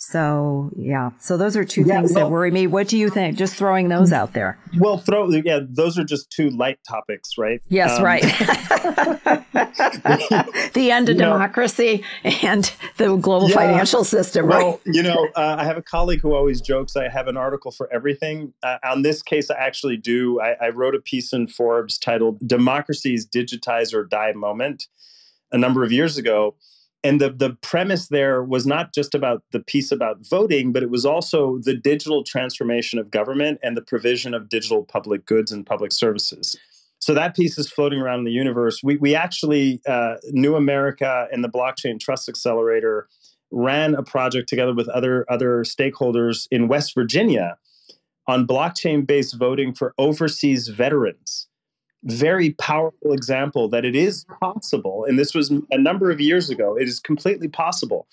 S1: So yeah, so those are two yeah, things well, that worry me. What do you think? Just throwing those out there.
S2: Well, throw yeah, those are just two light topics, right?
S1: Yes, um, right. the end of democracy know, and the global yeah, financial system. Well,
S2: right? you know, uh, I have a colleague who always jokes I have an article for everything. Uh, on this case, I actually do. I, I wrote a piece in Forbes titled "Democracy's Digitize or Die Moment" a number of years ago and the the premise there was not just about the piece about voting but it was also the digital transformation of government and the provision of digital public goods and public services. So that piece is floating around in the universe. We, we actually uh, new america and the blockchain trust accelerator ran a project together with other other stakeholders in west virginia on blockchain based voting for overseas veterans very powerful example that it is possible. And this was a number of years ago. It is completely possible.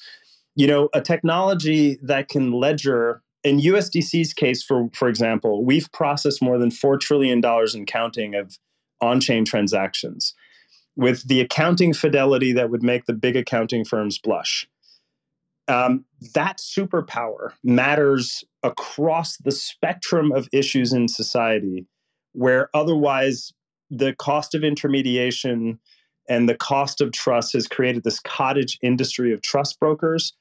S2: You know, a technology that can ledger, in USDC's case, for, for example, we've processed more than $4 trillion in counting of on chain transactions with the accounting fidelity that would make the big accounting firms blush. Um, that superpower matters across the spectrum of issues in society where otherwise the cost of intermediation and the cost of trust has created this cottage industry of trust brokers.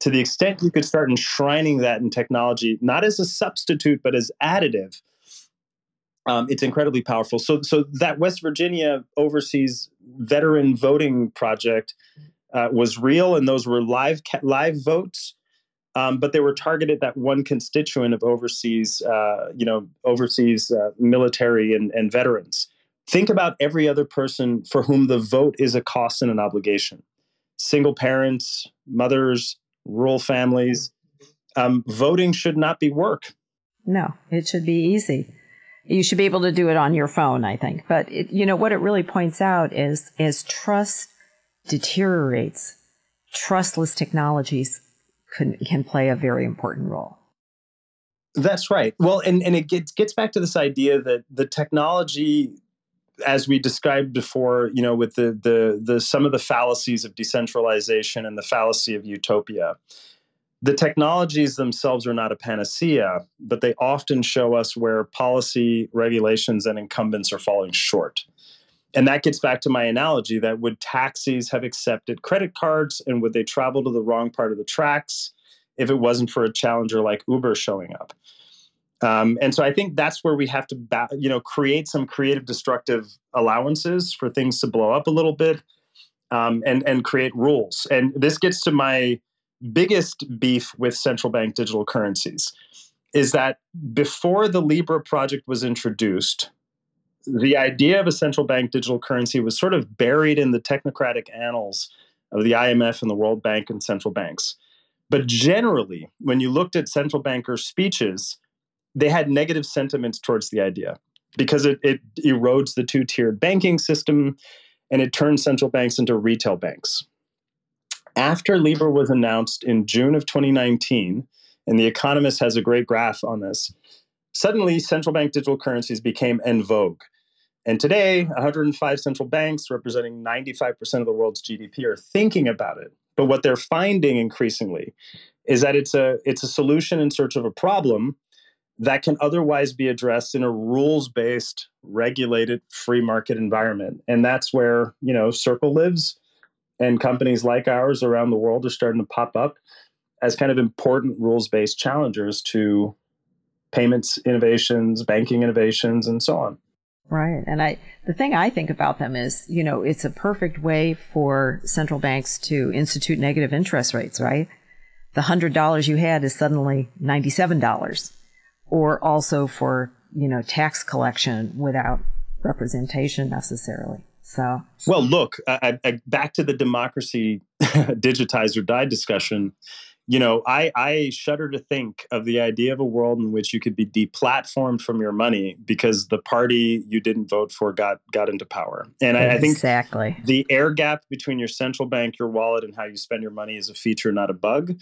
S2: To the extent you could start enshrining that in technology, not as a substitute, but as additive, um, it's incredibly powerful. So, so that West Virginia overseas veteran voting project uh, was real, and those were live live votes. Um, but they were targeted at that one constituent of overseas, uh, you know, overseas uh, military and, and veterans. Think about every other person for whom the vote is a cost and an obligation single parents, mothers, rural families. Um, voting should not be work.
S1: No, it should be easy. You should be able to do it on your phone, I think. But it, you know what it really points out is as trust deteriorates, trustless technologies can, can play a very important role.
S2: That's right. Well, and, and it gets, gets back to this idea that the technology as we described before, you know, with the the the some of the fallacies of decentralization and the fallacy of utopia. The technologies themselves are not a panacea, but they often show us where policy, regulations, and incumbents are falling short. And that gets back to my analogy that would taxis have accepted credit cards and would they travel to the wrong part of the tracks if it wasn't for a challenger like Uber showing up? Um, and so I think that's where we have to, ba- you know, create some creative destructive allowances for things to blow up a little bit, um, and and create rules. And this gets to my biggest beef with central bank digital currencies, is that before the Libra project was introduced, the idea of a central bank digital currency was sort of buried in the technocratic annals of the IMF and the World Bank and central banks. But generally, when you looked at central bankers' speeches, they had negative sentiments towards the idea because it, it erodes the two tiered banking system and it turns central banks into retail banks. After Libra was announced in June of 2019, and The Economist has a great graph on this, suddenly central bank digital currencies became en vogue. And today, 105 central banks representing 95% of the world's GDP are thinking about it. But what they're finding increasingly is that it's a, it's a solution in search of a problem that can otherwise be addressed in a rules based regulated free market environment. And that's where you know circle lives and companies like ours around the world are starting to pop up as kind of important rules based challengers to payments innovations banking innovations and so on.
S1: Right and i the thing i think about them is you know it's a perfect way for central banks to institute negative interest rates right? The $100 you had is suddenly $97 or also for, you know, tax collection without representation necessarily. So,
S2: well, look, I, I, back to the democracy digitize or die discussion. you know, I, I shudder to think of the idea of a world in which you could be deplatformed from your money because the party you didn't vote for got got into power. And I, I think
S1: exactly
S2: the air gap between your central bank, your wallet, and how you spend your money is a feature, not a bug.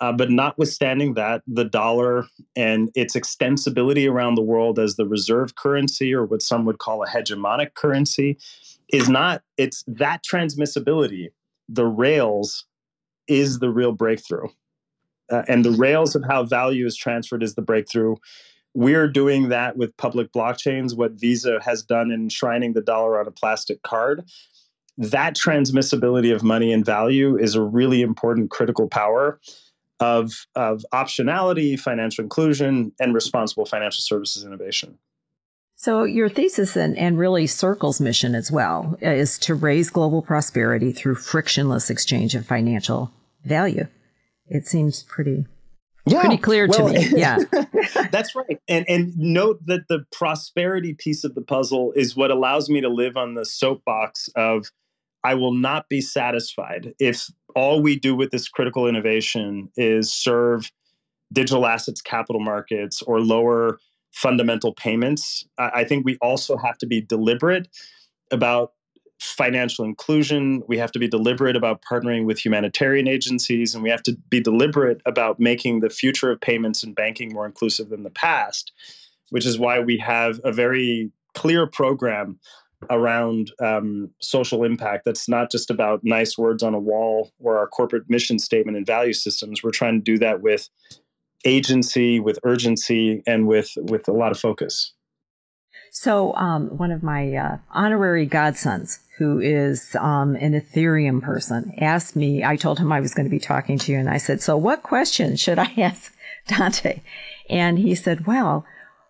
S2: Uh, but notwithstanding that, the dollar and its extensibility around the world as the reserve currency, or what some would call a hegemonic currency, is not. It's that transmissibility. The rails is the real breakthrough. Uh, and the rails of how value is transferred is the breakthrough. We're doing that with public blockchains, what Visa has done in enshrining the dollar on a plastic card. That transmissibility of money and value is a really important critical power of, of optionality, financial inclusion, and responsible financial services innovation.
S1: So, your thesis and, and really Circle's mission as well is to raise global prosperity through frictionless exchange of financial value. It seems pretty yeah, pretty clear well, to me. Yeah.
S2: that's right. And and note that the prosperity piece of the puzzle is what allows me to live on the soapbox of I will not be satisfied if all we do with this critical innovation is serve digital assets capital markets or lower fundamental payments. I, think we also have to be deliberate about financial inclusion. We have to be deliberate about partnering with humanitarian agencies, and we have to be deliberate about making the future of payments and banking more inclusive than the past, which is why we have a very clear program around um, social impact that's not just about nice words on a wall or our corporate mission statement and value systems. We're trying to do that with agency, with urgency, and with with a lot of focus.
S1: So, um, one of my uh, honorary godsons, who is um, an Ethereum person, asked me. I told him I was going to be talking to you, and I said, "So, what question should I ask Dante?" And he said, "Well,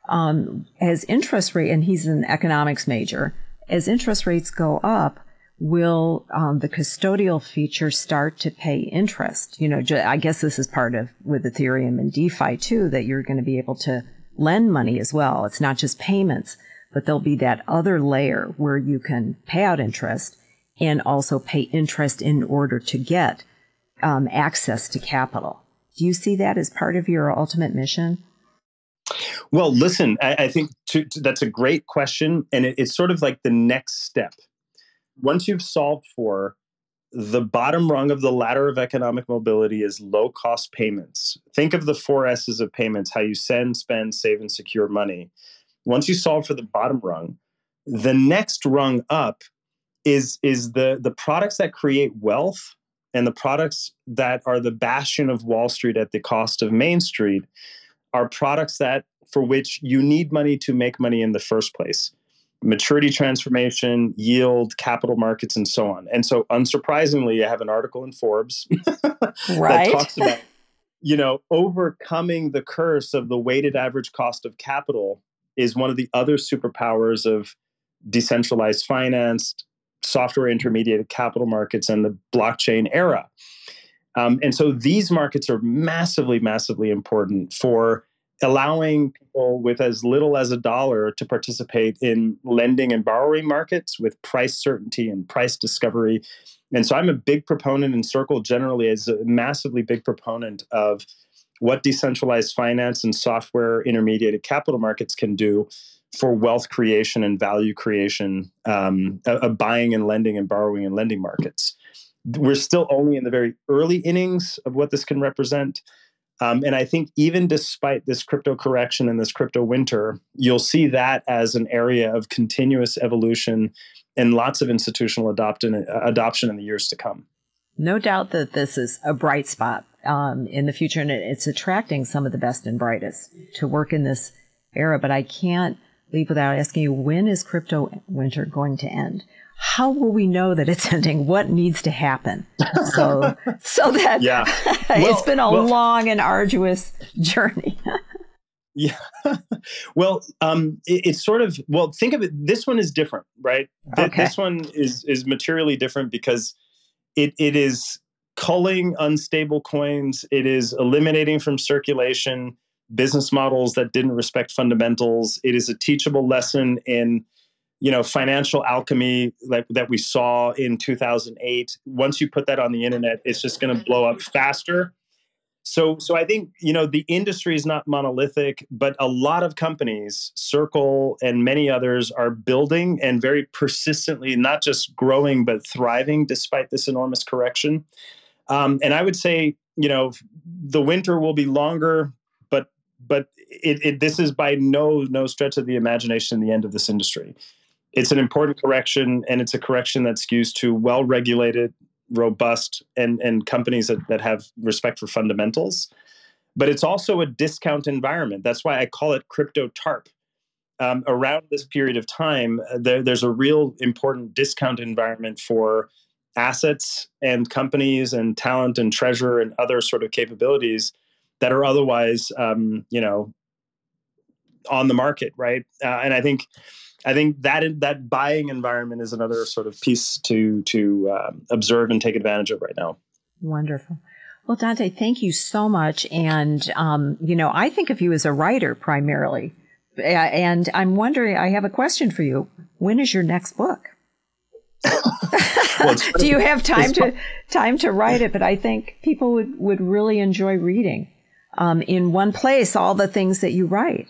S1: um, as interest rate, and he's an economics major, as interest rates go up." Will um, the custodial feature start to pay interest? You know, I guess this is part of with Ethereum and DeFi too, that you're going to be able to lend money as well. It's not just payments but there'll be that other layer where you can pay out interest and also pay interest in order to get um, access to capital. Do you see that as part of your ultimate mission?
S2: Well, listen, I, I think to, to, that's a great question. And it, it's sort of like the next step. Once you've solved for the bottom rung of the ladder of economic mobility is low cost payments. Think of the four S's of payments how you send, spend, save, and secure money once you solve for the bottom rung, the next rung up is is the the products that create wealth and the products that are the bastion of Wall Street at the cost of Main Street are products that for which you need money to make money in the first place. Maturity transformation, yield, capital markets, and so on. And so, unsurprisingly, I have an article in Forbes
S1: right.
S2: that talks about, you know, overcoming the curse of the weighted average cost of capital is one of the other superpowers of decentralized finance, software intermediated capital markets, and the blockchain era. Um, and so these markets are massively, massively important for allowing people with as little as a dollar to participate in lending and borrowing markets with price certainty and price discovery. And so I'm a big proponent in Circle generally as a massively big proponent of what decentralized finance and software intermediated capital markets can do for wealth creation and value creation um, of buying and lending and borrowing and lending markets. We're still only in the very early innings of what this can represent. Um, and I think even despite this crypto correction and this crypto winter, you'll see that as an area of continuous evolution and lots of institutional adoption, adoption in the years to come.
S1: No doubt that this is a bright spot um, in the future, and it's attracting some of the best and brightest to work in this era. But I can't leave without asking you: When is crypto winter going to end? How will we know that it's ending? What needs to happen? So, so that
S2: yeah.
S1: Well, it's been a well, long and arduous journey.
S2: yeah. well, um, it, it's sort of well. Think of it. This one is different, right? Th- okay. This one is is materially different because it it is culling unstable coins. It is eliminating from circulation business models that didn't respect fundamentals. It is a teachable lesson in you know financial alchemy like that we saw in 2008 once you put that on the internet it's just going to blow up faster So, so I think you know the industry is not monolithic, but a lot of companies, Circle and many others, are building and very persistently, not just growing but thriving despite this enormous correction. Um, and I would say, you know, the winter will be longer, but it, it, this is by no no stretch of the imagination the end of this industry. It's an important correction, and it's a correction that skews to well regulated, robust and and companies that, that have respect for fundamentals. But it's also a discount environment. That's why i call it crypto tarp. Um, around this period of time uh, there, there's a real important discount environment for assets and companies and talent and treasure and other sort of capabilities that are otherwise um, you know on the market right uh, and i think I think that that buying environment is another sort of piece to to um, observe and take advantage of right now.
S1: Wonderful. Well, Dante, thank you so much. And um, you know, I think of you as a writer primarily, and I'm wondering. I have a question for you. When is your next book? well, Do you have time to time to write it? But I think people would would really enjoy reading um, in one place all the things that you write.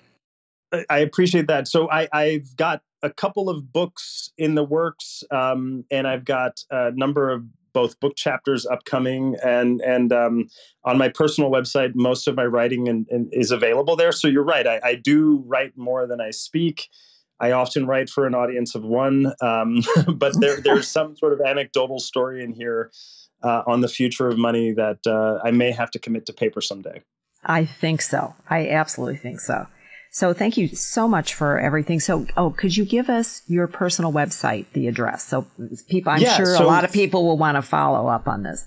S2: I appreciate that. So I, I've got a couple of books in the works, um, and I've got a number of both book chapters upcoming and and um, on my personal website most of my writing in, in, is available there so you're right I, I, do write more than i speak i often write for an audience of one um, but there, there's some sort of anecdotal story in here uh, on the future of money that uh, i may have to commit to paper someday
S1: i think so i absolutely think so so thank you so much for everything. So, oh, could you give us your personal website, the address? So people, I'm yeah, sure so a lot of people will want to follow up on this.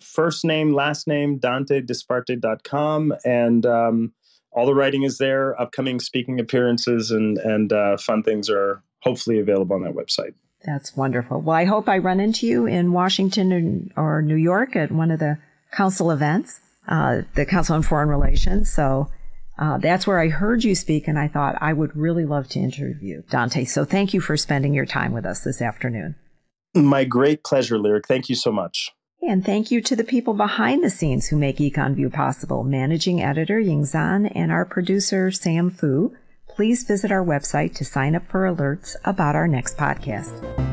S2: First name, last name, dantedisparte.com. And um, all the writing is there. Upcoming speaking appearances and, and uh, fun things are hopefully available on that website.
S1: That's wonderful. Well, I hope I run into you in Washington or New York at one of the council events, uh, the Council on Foreign Relations. So uh, that's where I heard you speak, and I thought I would really love to interview Dante. So thank you for spending your time with us this afternoon.
S2: My great pleasure, Lyric. Thank you so much.
S1: And thank you to the people behind the scenes who make EconVue possible managing editor Ying Zhan and our producer Sam Fu. Please visit our website to sign up for alerts about our next podcast.